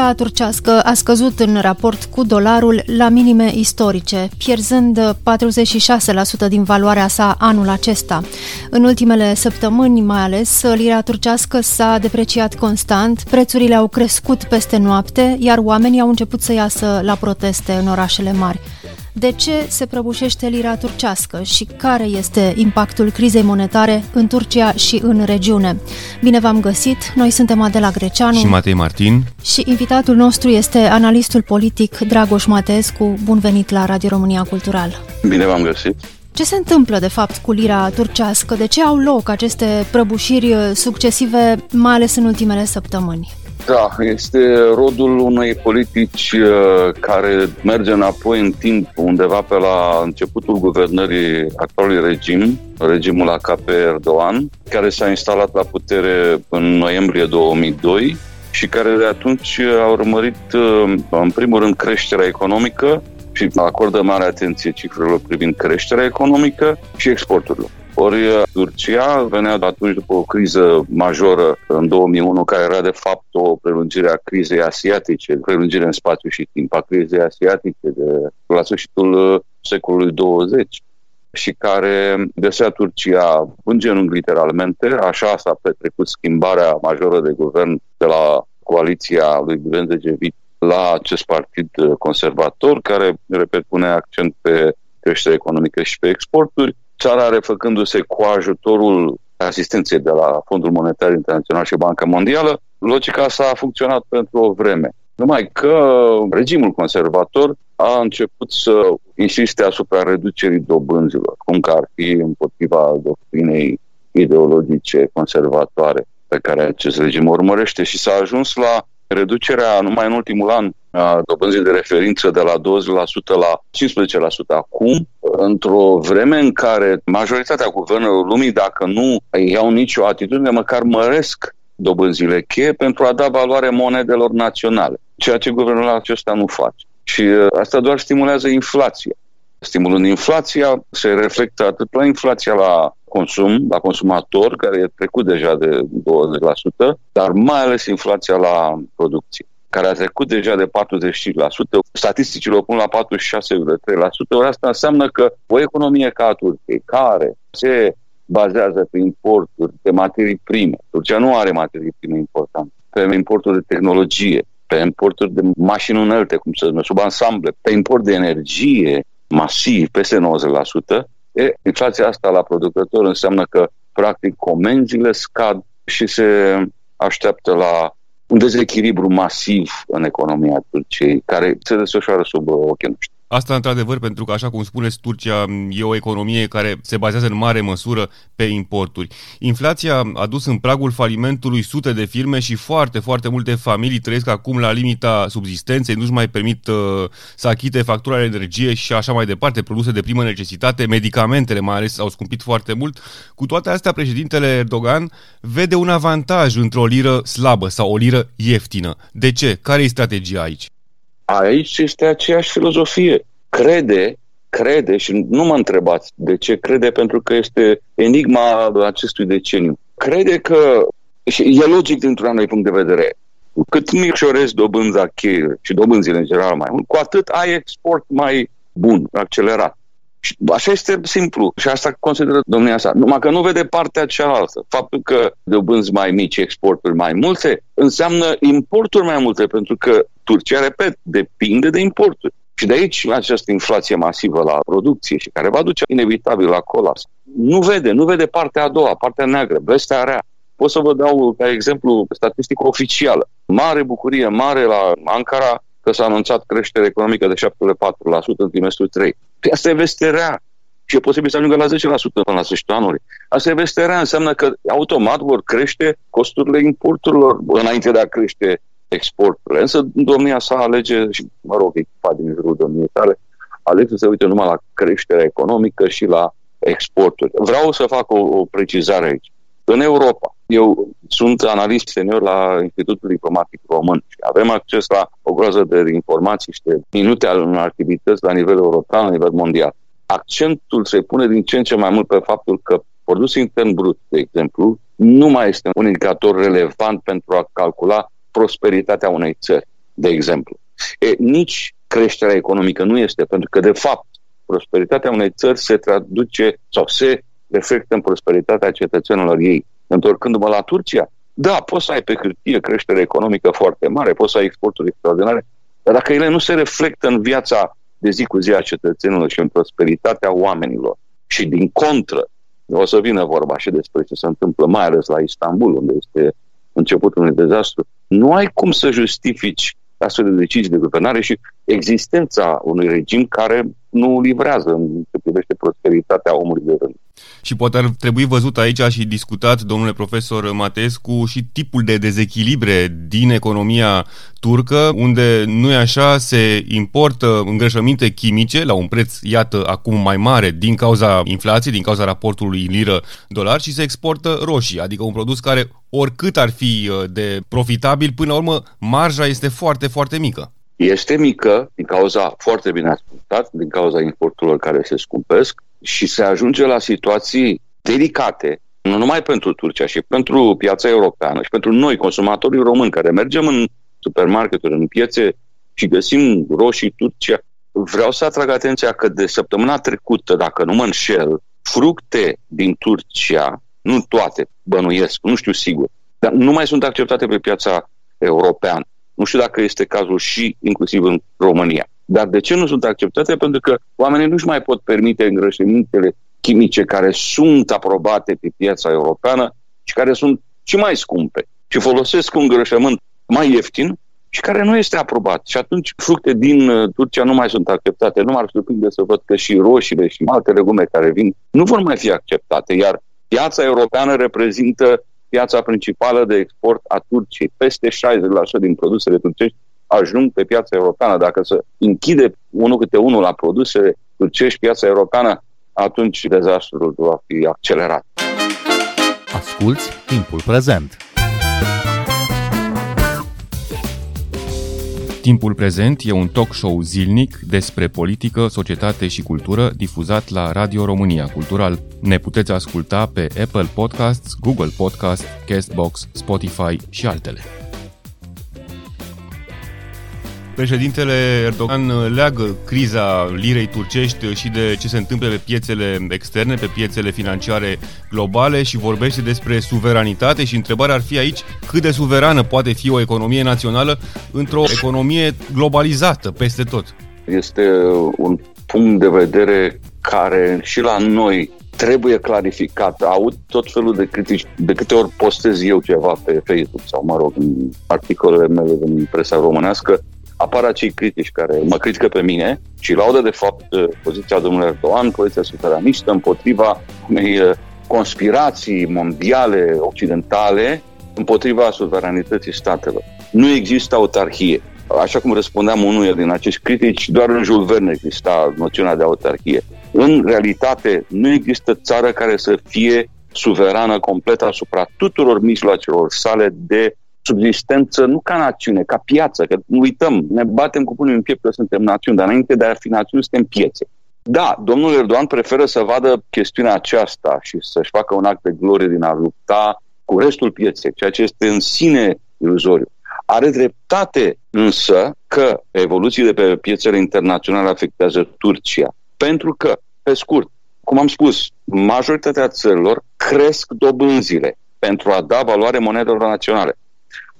Lira turcească a scăzut în raport cu dolarul la minime istorice, pierzând 46% din valoarea sa anul acesta. În ultimele săptămâni, mai ales, lira turcească s-a depreciat constant, prețurile au crescut peste noapte, iar oamenii au început să iasă la proteste în orașele mari. De ce se prăbușește lira turcească și care este impactul crizei monetare în Turcia și în regiune? Bine v-am găsit! Noi suntem Adela Greceanu și Matei Martin și invitatul nostru este analistul politic Dragoș Matescu. Bun venit la Radio România Cultural! Bine v-am găsit! Ce se întâmplă, de fapt, cu lira turcească? De ce au loc aceste prăbușiri succesive, mai ales în ultimele săptămâni? Da, este rodul unei politici uh, care merge înapoi în timp, undeva pe la începutul guvernării actualului regim, regimul AKP Erdogan, care s-a instalat la putere în noiembrie 2002 și care de atunci a urmărit, uh, în primul rând, creșterea economică și acordă mare atenție cifrelor privind creșterea economică și exporturilor. Ori uh, Turcia venea atunci după o criză majoră în 2001, care era de fapt o prelungire a crizei asiatice, prelungire în spațiu și timp a crizei asiatice de la sfârșitul uh, secolului 20 și care găsea Turcia în genunchi literalmente. Așa s-a petrecut schimbarea majoră de guvern de la coaliția lui Guvern Gevit la acest partid uh, conservator, care, repet, pune accent pe creștere economică și pe exporturi țara refăcându-se cu ajutorul asistenței de la Fondul Monetar Internațional și Banca Mondială, logica asta a funcționat pentru o vreme. Numai că regimul conservator a început să insiste asupra reducerii dobânzilor, cum că ar fi împotriva doctrinei ideologice conservatoare pe care acest regim urmărește și s-a ajuns la reducerea numai în ultimul an a dobânzii de referință de la 20% la 15% acum, într-o vreme în care majoritatea guvernelor lumii, dacă nu iau nicio atitudine, măcar măresc dobânzile cheie pentru a da valoare monedelor naționale, ceea ce guvernul acesta nu face. Și uh, asta doar stimulează inflația. Stimulând inflația, se reflectă atât la inflația la consum, la consumator, care e trecut deja de 20%, dar mai ales inflația la producție care a trecut deja de 45%, statisticile o pun la 46,3%, ori asta înseamnă că o economie ca a Turciei, care se bazează pe importuri de materii prime, Turcia nu are materii prime importante, pe importuri de tehnologie, pe importuri de mașini unelte, cum se numește, subansamble, pe import de energie masiv, peste 90%, e, inflația asta la producător înseamnă că, practic, comenzile scad și se așteaptă la un dezechilibru masiv în economia Turciei, care se desfășoară sub ochii noștri. Asta, într-adevăr, pentru că, așa cum spuneți, Turcia e o economie care se bazează în mare măsură pe importuri. Inflația a dus în pragul falimentului sute de firme și foarte, foarte multe familii trăiesc acum la limita subzistenței, nu-și mai permit uh, să achite factura de energie și așa mai departe, produse de primă necesitate, medicamentele mai ales au scumpit foarte mult. Cu toate astea, președintele Erdogan vede un avantaj într-o liră slabă sau o liră ieftină. De ce? Care e strategia aici? Aici este aceeași filozofie. Crede, crede, și nu mă întrebați de ce crede, pentru că este enigma acestui deceniu. Crede că, și e logic dintr-un anumit punct de vedere, cu cât micșorezi dobânza cheie și dobânzile în general mai mult, cu atât ai export mai bun, accelerat. Și așa este simplu. Și asta consideră domnia sa. Numai că nu vede partea cealaltă. Faptul că dobânzi mai mici, exporturi mai multe, înseamnă importuri mai multe, pentru că Turcia, repet, depinde de importuri. Și de aici această inflație masivă la producție și care va duce inevitabil la colaps. Nu vede, nu vede partea a doua, partea neagră, vestea rea. Pot să vă dau ca exemplu statistică oficială. Mare bucurie, mare la Ankara că s-a anunțat creștere economică de 7,4% în trimestrul 3. Păi asta e veste rea. Și e posibil să ajungă la 10% până la sfârșitul anului. Asta e veste rea. Înseamnă că automat vor crește costurile importurilor înainte de a crește exporturile. Însă domnia sa alege, și mă rog, echipa din jurul domniei tale, alege să se uite numai la creșterea economică și la exporturi. Vreau să fac o, o precizare aici. În Europa, Eu sunt analist senior la Institutul Diplomatic Român și avem acces la o groază de informații și de minute ale unor activități la nivel european, la nivel mondial. Accentul se pune din ce în ce mai mult pe faptul că produsul intern brut, de exemplu, nu mai este un indicator relevant pentru a calcula prosperitatea unei țări, de exemplu. E, nici creșterea economică nu este, pentru că, de fapt, prosperitatea unei țări se traduce sau se reflectă în prosperitatea cetățenilor ei. Întorcându-mă la Turcia, da, poți să ai pe hârtie creștere economică foarte mare, poți să ai exporturi extraordinare, dar dacă ele nu se reflectă în viața de zi cu zi a cetățenilor și în prosperitatea oamenilor și din contră, o să vină vorba și despre ce se întâmplă, mai ales la Istanbul, unde este începutul unui dezastru, nu ai cum să justifici astfel de decizii de guvernare și existența unui regim care nu livrează în ce privește prosperitatea omului de rând. Și poate ar trebui văzut aici și discutat, domnule profesor Matescu, și tipul de dezechilibre din economia turcă, unde nu e așa, se importă îngrășăminte chimice la un preț, iată, acum mai mare din cauza inflației, din cauza raportului liră-dolar și se exportă roșii, adică un produs care, oricât ar fi uh, de profitabil, până la urmă, marja este foarte, foarte mică. Este mică din cauza, foarte bine ascultat, din cauza importurilor care se scumpesc și se ajunge la situații delicate, nu numai pentru Turcia, și pentru piața europeană și pentru noi, consumatorii români, care mergem în supermarketuri, în piețe și găsim roșii Turcia. Vreau să atrag atenția că de săptămâna trecută, dacă nu mă înșel, fructe din Turcia, nu toate, bănuiesc, nu știu sigur, dar nu mai sunt acceptate pe piața europeană. Nu știu dacă este cazul și inclusiv în România. Dar de ce nu sunt acceptate? Pentru că oamenii nu-și mai pot permite îngrășămintele chimice care sunt aprobate pe piața europeană și care sunt și mai scumpe și folosesc un îngrășământ mai ieftin și care nu este aprobat. Și atunci fructe din uh, Turcia nu mai sunt acceptate. Nu m-ar surprinde să văd că și roșiile și alte legume care vin nu vor mai fi acceptate, iar piața europeană reprezintă piața principală de export a Turciei. Peste 60% din produsele turcești ajung pe piața europeană. Dacă se închide unul câte unul la produsele turcești piața europeană, atunci dezastrul va fi accelerat. Asculți timpul prezent! Timpul prezent e un talk show zilnic despre politică, societate și cultură difuzat la Radio România Cultural. Ne puteți asculta pe Apple Podcasts, Google Podcasts, Castbox, Spotify și altele. Președintele Erdogan leagă criza lirei turcești și de ce se întâmplă pe piețele externe, pe piețele financiare globale și vorbește despre suveranitate și întrebarea ar fi aici cât de suverană poate fi o economie națională într-o economie globalizată peste tot. Este un punct de vedere care și la noi trebuie clarificat. Aud tot felul de critici. De câte ori postez eu ceva pe Facebook sau, mă rog, în articolele mele din presa românească, apar acei critici care mă critică pe mine și laudă de fapt poziția domnului Erdogan, poziția suveranistă împotriva unei uh, conspirații mondiale, occidentale, împotriva suveranității statelor. Nu există autarhie. Așa cum răspundeam unuia din acești critici, doar în Jules Verne exista noțiunea de autarhie. În realitate, nu există țară care să fie suverană complet asupra tuturor mijloacelor sale de subsistență nu ca națiune, ca piață, că nu uităm, ne batem cu pumnul în piept că suntem națiuni, dar înainte de a fi națiuni suntem piețe. Da, domnul Erdogan preferă să vadă chestiunea aceasta și să-și facă un act de glorie din a lupta cu restul pieței, ceea ce este în sine iluzoriu. Are dreptate însă că evoluțiile pe piețele internaționale afectează Turcia, pentru că, pe scurt, cum am spus, majoritatea țărilor cresc dobânzile pentru a da valoare monedelor naționale.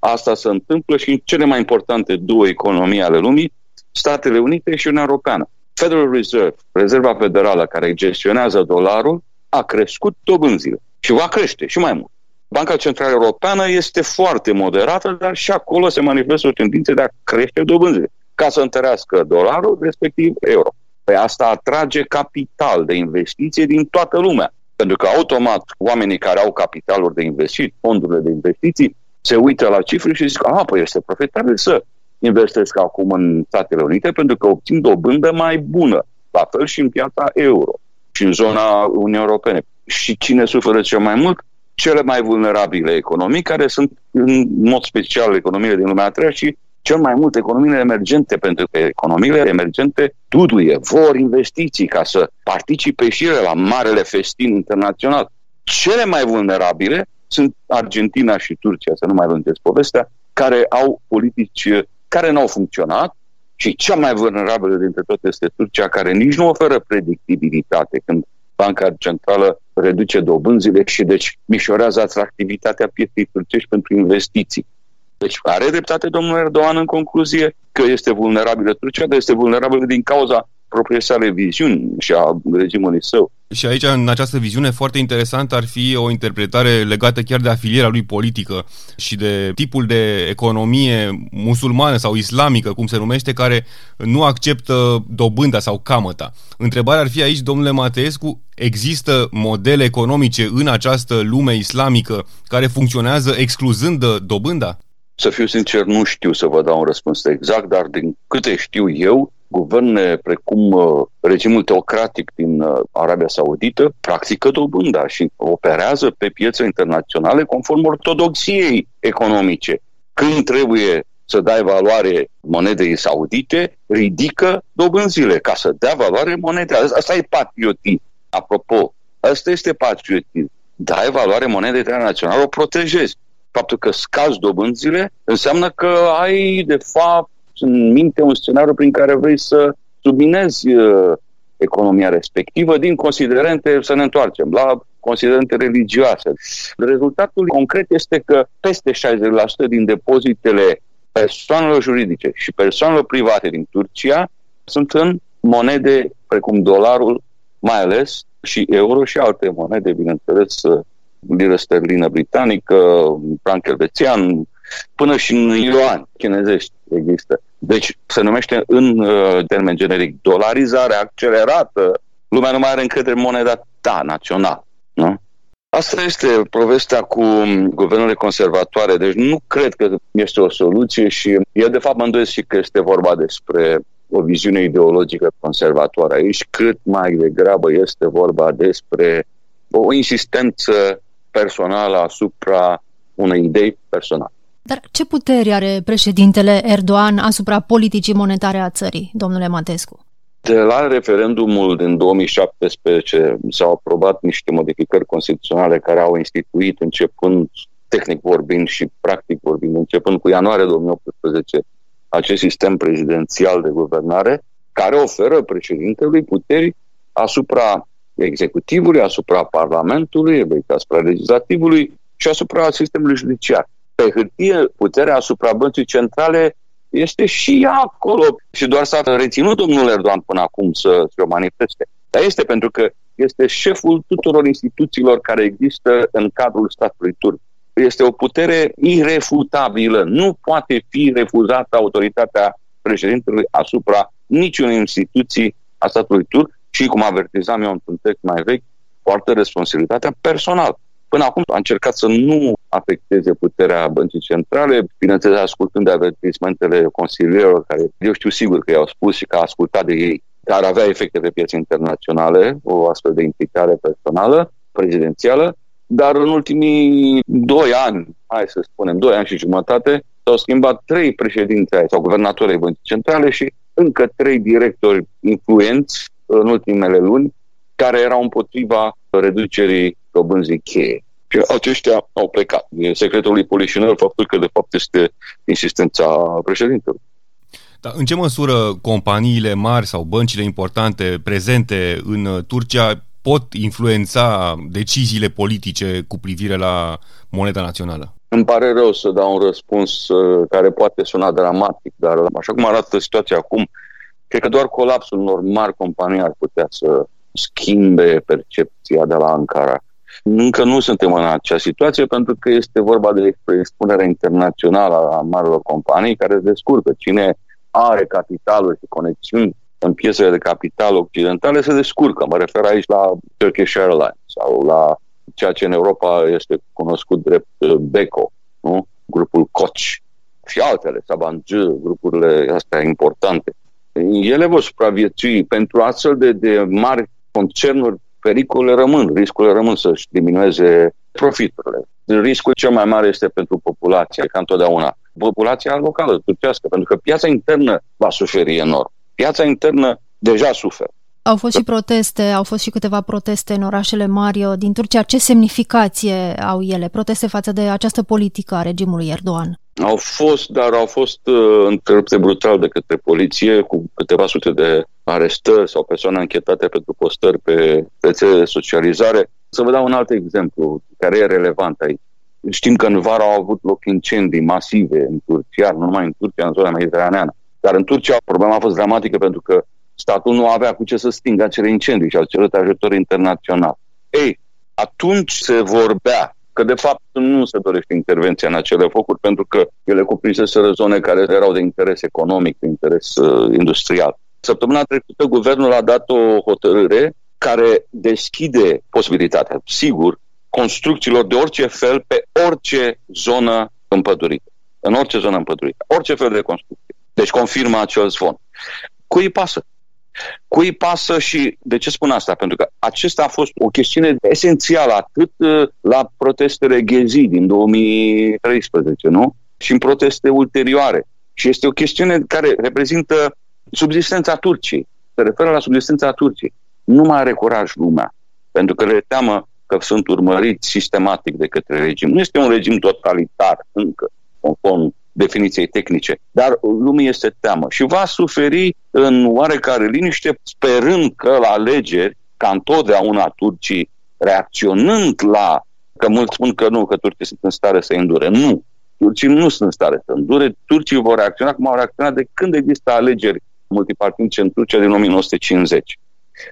Asta se întâmplă și în cele mai importante două economii ale lumii, Statele Unite și Uniunea Europeană. Federal Reserve, Rezerva Federală care gestionează dolarul, a crescut dobânzile și va crește și mai mult. Banca Centrală Europeană este foarte moderată, dar și acolo se manifestă o tendință de a crește dobânzile, ca să întărească dolarul, respectiv euro. Pe asta atrage capital de investiție din toată lumea. Pentru că automat oamenii care au capitaluri de investit, fondurile de investiții, se uită la cifre și zic, a, păi este profitabil să investesc acum în Statele Unite pentru că obțin dobândă mai bună. La fel și în piața euro și în zona Uniunii Europene. Și cine suferă cel mai mult? cele mai vulnerabile economii, care sunt în mod special economiile din lumea a treia și cel mai mult economiile emergente, pentru că economiile emergente duduie, vor investiții ca să participe și ele la marele festin internațional. Cele mai vulnerabile sunt Argentina și Turcia, să nu mai lungesc povestea, care au politici care nu au funcționat și cea mai vulnerabilă dintre toate este Turcia, care nici nu oferă predictibilitate când Banca Centrală reduce dobânzile și deci mișorează atractivitatea pieței turcești pentru investiții. Deci are dreptate domnul Erdogan în concluzie că este vulnerabilă Turcia, dar este vulnerabilă din cauza propriei sale viziuni și a regimului său. Și aici, în această viziune, foarte interesant ar fi o interpretare legată chiar de afilierea lui politică și de tipul de economie musulmană sau islamică, cum se numește, care nu acceptă dobânda sau camăta. Întrebarea ar fi aici, domnule Mateescu, există modele economice în această lume islamică care funcționează excluzând dobânda? Să fiu sincer, nu știu să vă dau un răspuns exact, dar din câte știu eu, guverne precum uh, regimul teocratic din uh, Arabia Saudită practică dobânda și operează pe piețe internaționale conform ortodoxiei economice. Când trebuie să dai valoare monedei saudite, ridică dobânzile ca să dea valoare monedei. Asta e patriotism. Apropo, asta este patriotism. Dai valoare monedei internaționale, o protejezi. Faptul că scazi dobânzile înseamnă că ai, de fapt, în minte un scenariu prin care vrei să subminezi uh, economia respectivă din considerente, să ne întoarcem, la considerente religioase. Rezultatul concret este că peste 60% din depozitele persoanelor juridice și persoanelor private din Turcia sunt în monede precum dolarul, mai ales și euro și alte monede, bineînțeles, uh, liră sterlină britanică, franc elvețian, până și în ioan chinezești există. Deci se numește în uh, termen generic dolarizare accelerată. Lumea nu mai are încredere în moneda ta națională. Nu? Asta este povestea cu guvernele conservatoare, deci nu cred că este o soluție și eu de fapt mă îndoiesc și că este vorba despre o viziune ideologică conservatoare. Aici cât mai degrabă este vorba despre o insistență personală asupra unei idei personale. Dar ce putere are președintele Erdogan asupra politicii monetare a țării, domnule Matescu? De la referendumul din 2017 s-au aprobat niște modificări constituționale care au instituit începând tehnic vorbind și practic vorbind, începând cu ianuarie 2018, acest sistem prezidențial de guvernare care oferă președintelui puteri asupra executivului, asupra parlamentului, asupra legislativului și asupra sistemului judiciar pe hârtie puterea asupra băncii centrale este și ea acolo și doar s-a reținut domnul Erdogan până acum să se o manifeste. Dar este pentru că este șeful tuturor instituțiilor care există în cadrul statului turc. Este o putere irefutabilă. Nu poate fi refuzată autoritatea președintelui asupra niciunei instituții a statului turc și, cum avertizam eu într-un text mai vechi, poartă responsabilitatea personală. Până acum a încercat să nu afecteze puterea băncii centrale, bineînțeles ascultând de avertismentele consilierilor care eu știu sigur că i-au spus și că a ascultat de ei, dar avea efecte pe piețe internaționale, o astfel de implicare personală, prezidențială, dar în ultimii doi ani, hai să spunem, doi ani și jumătate, s-au schimbat trei președinți sau guvernatori ai băncii centrale și încă trei directori influenți în ultimele luni care erau împotriva reducerii dobânzii cheie. Și aceștia au plecat. E secretul lui Polișinel faptul că de fapt este insistența președintelui. Dar în ce măsură companiile mari sau băncile importante prezente în Turcia pot influența deciziile politice cu privire la moneda națională? Îmi pare rău să dau un răspuns uh, care poate suna dramatic, dar așa cum arată situația acum, cred că doar colapsul unor mari companii ar putea să schimbe percepția de la Ankara. Încă nu suntem în acea situație pentru că este vorba de expunerea internațională a marilor companii care se descurcă. Cine are capitalul și conexiuni în piesele de capital occidentale se descurcă. Mă refer aici la Turkish Airlines sau la ceea ce în Europa este cunoscut drept uh, Beko, nu? grupul Koch și altele, Sabanj, grupurile astea importante. Ele vor supraviețui pentru astfel de, de mari concernuri pericole rămân, riscurile rămân să-și diminueze profiturile. Riscul cel mai mare este pentru populația, ca întotdeauna. Populația locală, turcească, pentru că piața internă va suferi enorm. Piața internă deja suferă. Au fost și proteste, au fost și câteva proteste în orașele mari uh, din Turcia. Ce semnificație au ele? Proteste față de această politică a regimului Erdogan? Au fost, dar au fost uh, întrerupte brutal de către poliție cu câteva sute de arestări sau persoane închetate pentru postări pe rețele de socializare. Să vă dau un alt exemplu care e relevant aici. Știm că în vară au avut loc incendii masive în Turcia, nu numai în Turcia, în zona mediteraneană. Dar în Turcia problema a fost dramatică pentru că statul nu avea cu ce să stingă acele incendii și au cerut ajutor internațional. Ei, atunci se vorbea că de fapt nu se dorește intervenția în acele focuri pentru că ele cuprinseseră zone care erau de interes economic, de interes uh, industrial. Săptămâna trecută guvernul a dat o hotărâre care deschide posibilitatea, sigur, construcțiilor de orice fel pe orice zonă împădurită. În orice zonă împădurită. Orice fel de construcție. Deci confirmă acel zvon. Cui pasă? Cui pasă și de ce spun asta? Pentru că acesta a fost o chestiune esențială atât uh, la protestele Ghezi din 2013, nu? Și în proteste ulterioare. Și este o chestiune care reprezintă subsistența Turciei. Se referă la subsistența Turciei. Nu mai are curaj lumea, pentru că le teamă că sunt urmăriți sistematic de către regim. Nu este un regim totalitar încă, conform definiției tehnice, dar lumii este teamă și va suferi în oarecare liniște, sperând că la alegeri, ca întotdeauna turcii, reacționând la, că mulți spun că nu, că turcii sunt în stare să îndure. Nu, turcii nu sunt în stare să îndure, turcii vor reacționa cum au reacționat de când există alegeri multipartinice în Turcia din 1950.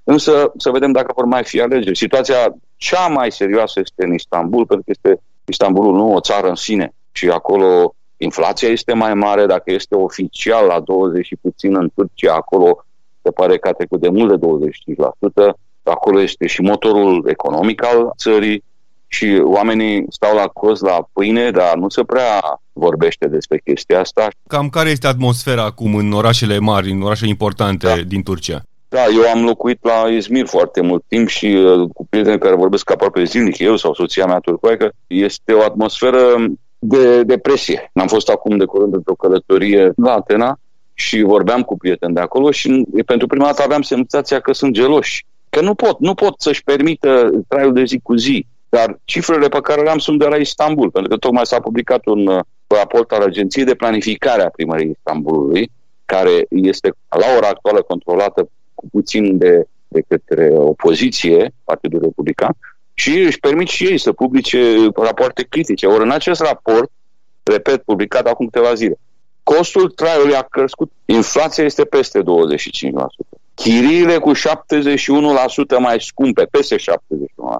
Însă să vedem dacă vor mai fi alegeri. Situația cea mai serioasă este în Istanbul, pentru că este Istanbulul nu o țară în sine și acolo inflația este mai mare, dacă este oficial la 20 și puțin în Turcia, acolo se pare că a trecut de mult de 25%, acolo este și motorul economic al țării și oamenii stau la cost la pâine, dar nu se prea vorbește despre chestia asta. Cam care este atmosfera acum în orașele mari, în orașe importante da. din Turcia? Da, eu am locuit la Izmir foarte mult timp și uh, cu prieteni care vorbesc aproape zilnic, eu sau soția mea turcoaică, este o atmosferă de depresie. Am fost acum de curând într-o călătorie la Atena și vorbeam cu prieteni de acolo și pentru prima dată aveam senzația că sunt geloși. Că nu pot, nu pot să-și permită traiul de zi cu zi. Dar cifrele pe care le am sunt de la Istanbul, pentru că tocmai s-a publicat un uh, raport al Agenției de Planificare a Primăriei Istanbulului, care este la ora actuală controlată cu puțin de, de către opoziție, Partidul Republican, și își permit și ei să publice rapoarte critice. Ori în acest raport, repet, publicat acum câteva zile, costul traiului a crescut, inflația este peste 25%. Chiriile cu 71% mai scumpe, peste 71%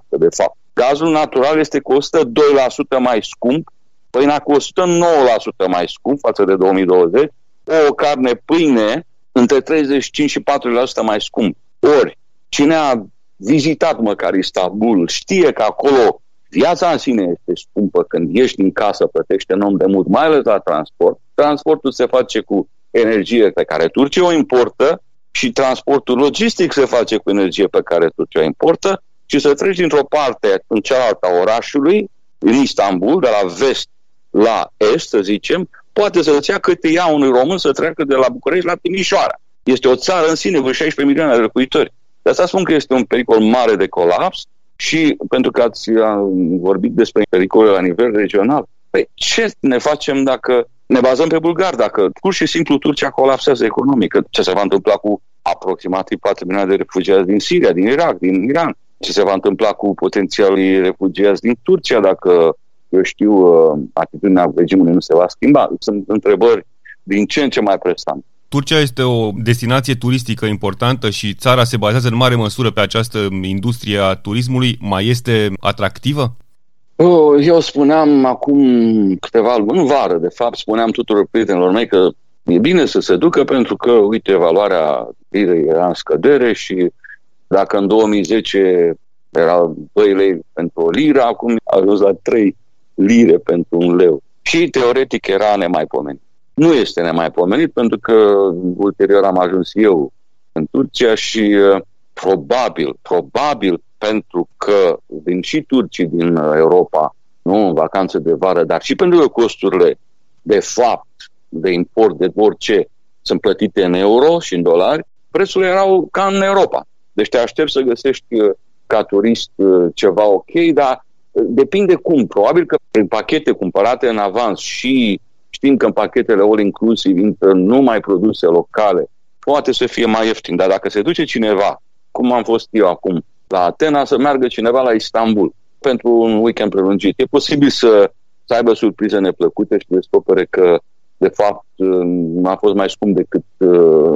de fapt. Gazul natural este cu 102% mai scump, pâinea cu 109% mai scump față de 2020, o carne pâine între 35 și 4% mai scump. Ori, cine a vizitat măcar Istanbul, știe că acolo viața în sine este scumpă când ieși din casă, plătește un om de mult, mai ales la transport. Transportul se face cu energie pe care Turcia o importă și transportul logistic se face cu energie pe care Turcia o importă și să treci dintr-o parte în cealaltă a orașului, în Istanbul, de la vest la est, să zicem, poate să-ți ia cât ia unui român să treacă de la București la Timișoara. Este o țară în sine, cu 16 milioane de locuitori. De asta spun că este un pericol mare de colaps și pentru că ați vorbit despre pericole la nivel regional. Păi ce ne facem dacă ne bazăm pe bulgari, dacă pur și simplu Turcia colapsează economic? Ce se va întâmpla cu aproximativ 4 milioane de refugiați din Siria, din Irak, din Iran? Ce se va întâmpla cu potențialii refugiați din Turcia dacă, eu știu, uh, atitudinea regimului nu se va schimba? Sunt întrebări din ce în ce mai prestante. Turcia este o destinație turistică importantă și țara se bazează în mare măsură pe această industrie a turismului. Mai este atractivă? Oh, eu spuneam acum câteva luni, în vară, de fapt, spuneam tuturor prietenilor mei că e bine să se ducă pentru că, uite, valoarea lirei era în scădere și dacă în 2010 era 2 lei pentru o liră, acum a ajuns la 3 lire pentru un leu. Și teoretic era nemaipomenit nu este nemaipomenit pentru că ulterior am ajuns eu în Turcia și uh, probabil, probabil pentru că vin și turcii din Europa, nu în vacanțe de vară, dar și pentru că costurile de fapt de import de orice sunt plătite în euro și în dolari, prețurile erau ca în Europa. Deci te aștept să găsești uh, ca turist uh, ceva ok, dar uh, depinde cum. Probabil că prin pachete cumpărate în avans și știind că în pachetele all inclusive intră numai produse locale, poate să fie mai ieftin. Dar dacă se duce cineva, cum am fost eu acum, la Atena, să meargă cineva la Istanbul pentru un weekend prelungit, e posibil să, să aibă surprize neplăcute și descopere că de fapt a fost mai scump decât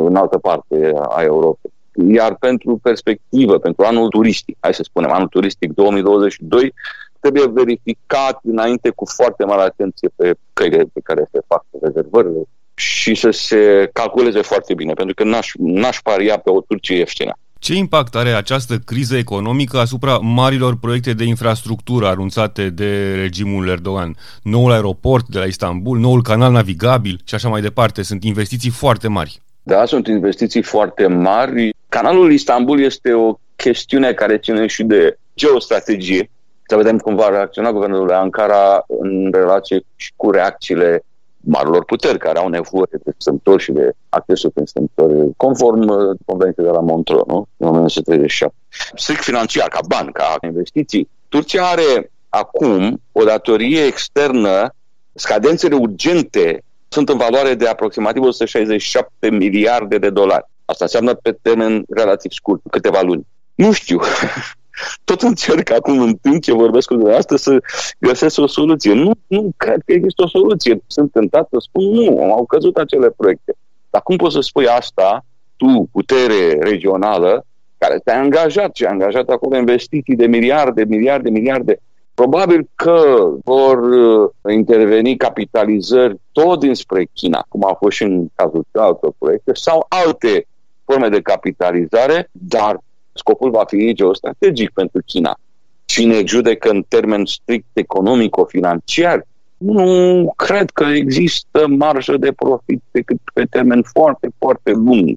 în altă parte a Europei. Iar pentru perspectivă, pentru anul turistic, hai să spunem, anul turistic 2022, trebuie verificat înainte cu foarte mare atenție pe căile pe care se fac rezervările și să se calculeze foarte bine, pentru că n-aș, n-aș paria pe o Turcie ieftină. Ce impact are această criză economică asupra marilor proiecte de infrastructură anunțate de regimul Erdogan? Noul aeroport de la Istanbul, noul canal navigabil și așa mai departe. Sunt investiții foarte mari. Da, sunt investiții foarte mari. Canalul Istanbul este o chestiune care ține și de geostrategie. Să vedem cum va reacționa guvernul de Ankara în relație și cu reacțiile marilor puteri care au nevoie de strâmtori și de accesul prin strâmtori conform uh, convenției de la Montreux, nu? În 1937. Strict financiar, ca bani, ca investiții. Turcia are acum o datorie externă, scadențele urgente sunt în valoare de aproximativ 167 miliarde de dolari. Asta înseamnă pe termen relativ scurt, câteva luni. Nu știu. Tot încerc acum în timp ce vorbesc cu dumneavoastră să găsesc o soluție. Nu, nu cred că există o soluție. Sunt tentat să spun nu, au căzut acele proiecte. Dar cum poți să spui asta, tu, putere regională, care te-ai angajat și ai angajat acolo investiții de miliarde, miliarde, miliarde, Probabil că vor uh, interveni capitalizări tot dinspre China, cum a fost și în cazul altor proiecte, sau alte forme de capitalizare, dar scopul va fi geostrategic pentru China. Cine judecă în termen strict economico-financiar, nu cred că există marjă de profit decât pe termen foarte, foarte lung.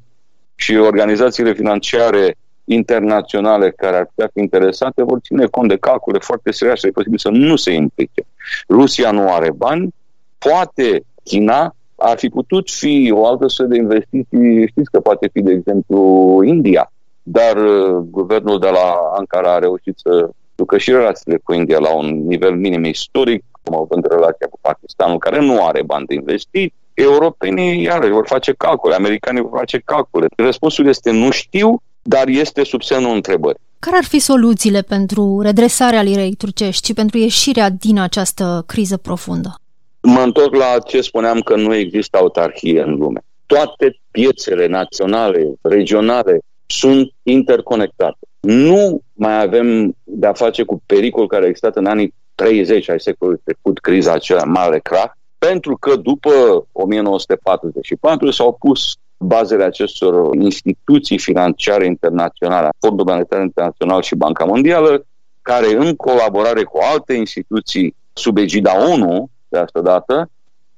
Și organizațiile financiare internaționale care ar putea fi interesate vor ține cont de calcule foarte serioase, e posibil să nu se implice. Rusia nu are bani, poate China ar fi putut fi o altă sută de investiții, știți că poate fi, de exemplu, India, dar uh, guvernul de la Ankara a reușit să ducă și relațiile cu India la un nivel minim istoric, cum au vândut relația cu Pakistanul, care nu are bani de investit, europenii iarăși vor face calcule, americanii vor face calcule. Răspunsul este nu știu, dar este sub semnul întrebării. Care ar fi soluțiile pentru redresarea lirei turcești și pentru ieșirea din această criză profundă? Mă întorc la ce spuneam că nu există autarhie în lume. Toate piețele naționale, regionale sunt interconectate. Nu mai avem de-a face cu pericol care a existat în anii 30 ai secolului trecut, criza aceea mare crack, pentru că după 1944 s-au pus bazele acestor instituții financiare internaționale, Fondul Monetar Internațional și Banca Mondială, care în colaborare cu alte instituții sub egida ONU, de asta dată,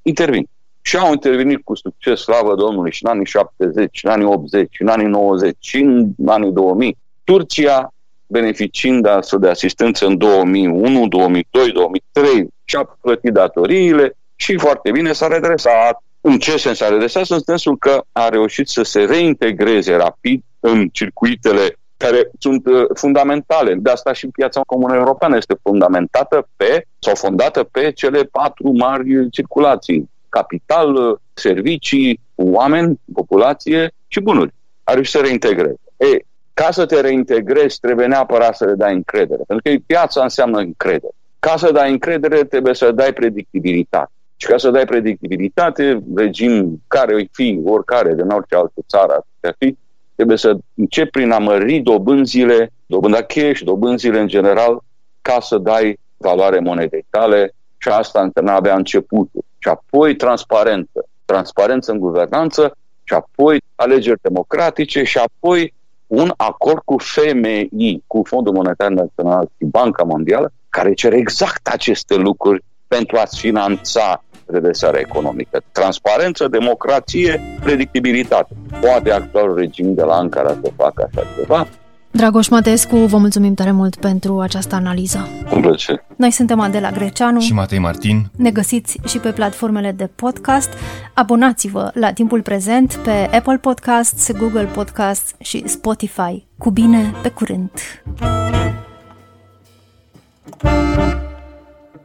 intervin. Și au intervenit cu succes, slavă Domnului, și în anii 70, și în anii 80, și în anii 90, și în anii 2000. Turcia, beneficiind astfel de asistență în 2001, 2002, 2003, și-a plătit datoriile și foarte bine s-a redresat în ce sens a redresat? În sensul că a reușit să se reintegreze rapid în circuitele care sunt uh, fundamentale. De asta și piața comună europeană este fundamentată pe, sau fondată pe cele patru mari circulații. Capital, uh, servicii, oameni, populație și bunuri. A reușit să reintegreze. E, ca să te reintegrezi, trebuie neapărat să le dai încredere. Pentru că piața înseamnă încredere. Ca să dai încredere, trebuie să dai predictibilitate. Și ca să dai predictibilitate, regim care îi fi, oricare, din orice altă țară ar putea fi, trebuie să începi prin a mări dobânzile, dobânda cheie și dobânzile în general, ca să dai valoare monedei tale și asta însemna abia începutul. Și apoi transparență. Transparență în guvernanță și apoi alegeri democratice și apoi un acord cu FMI, cu Fondul Monetar Național și Banca Mondială, care cere exact aceste lucruri pentru a-ți finanța redresarea economică. Transparență, democrație, predictibilitate. Poate actualul regim de la Ankara să facă așa ceva, Dragoș Matescu, vă mulțumim tare mult pentru această analiză. Cu plăcere. Noi suntem Adela Greceanu și Matei Martin. Ne găsiți și pe platformele de podcast. Abonați-vă la timpul prezent pe Apple Podcasts, Google Podcasts și Spotify. Cu bine, pe curând!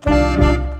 Thank you.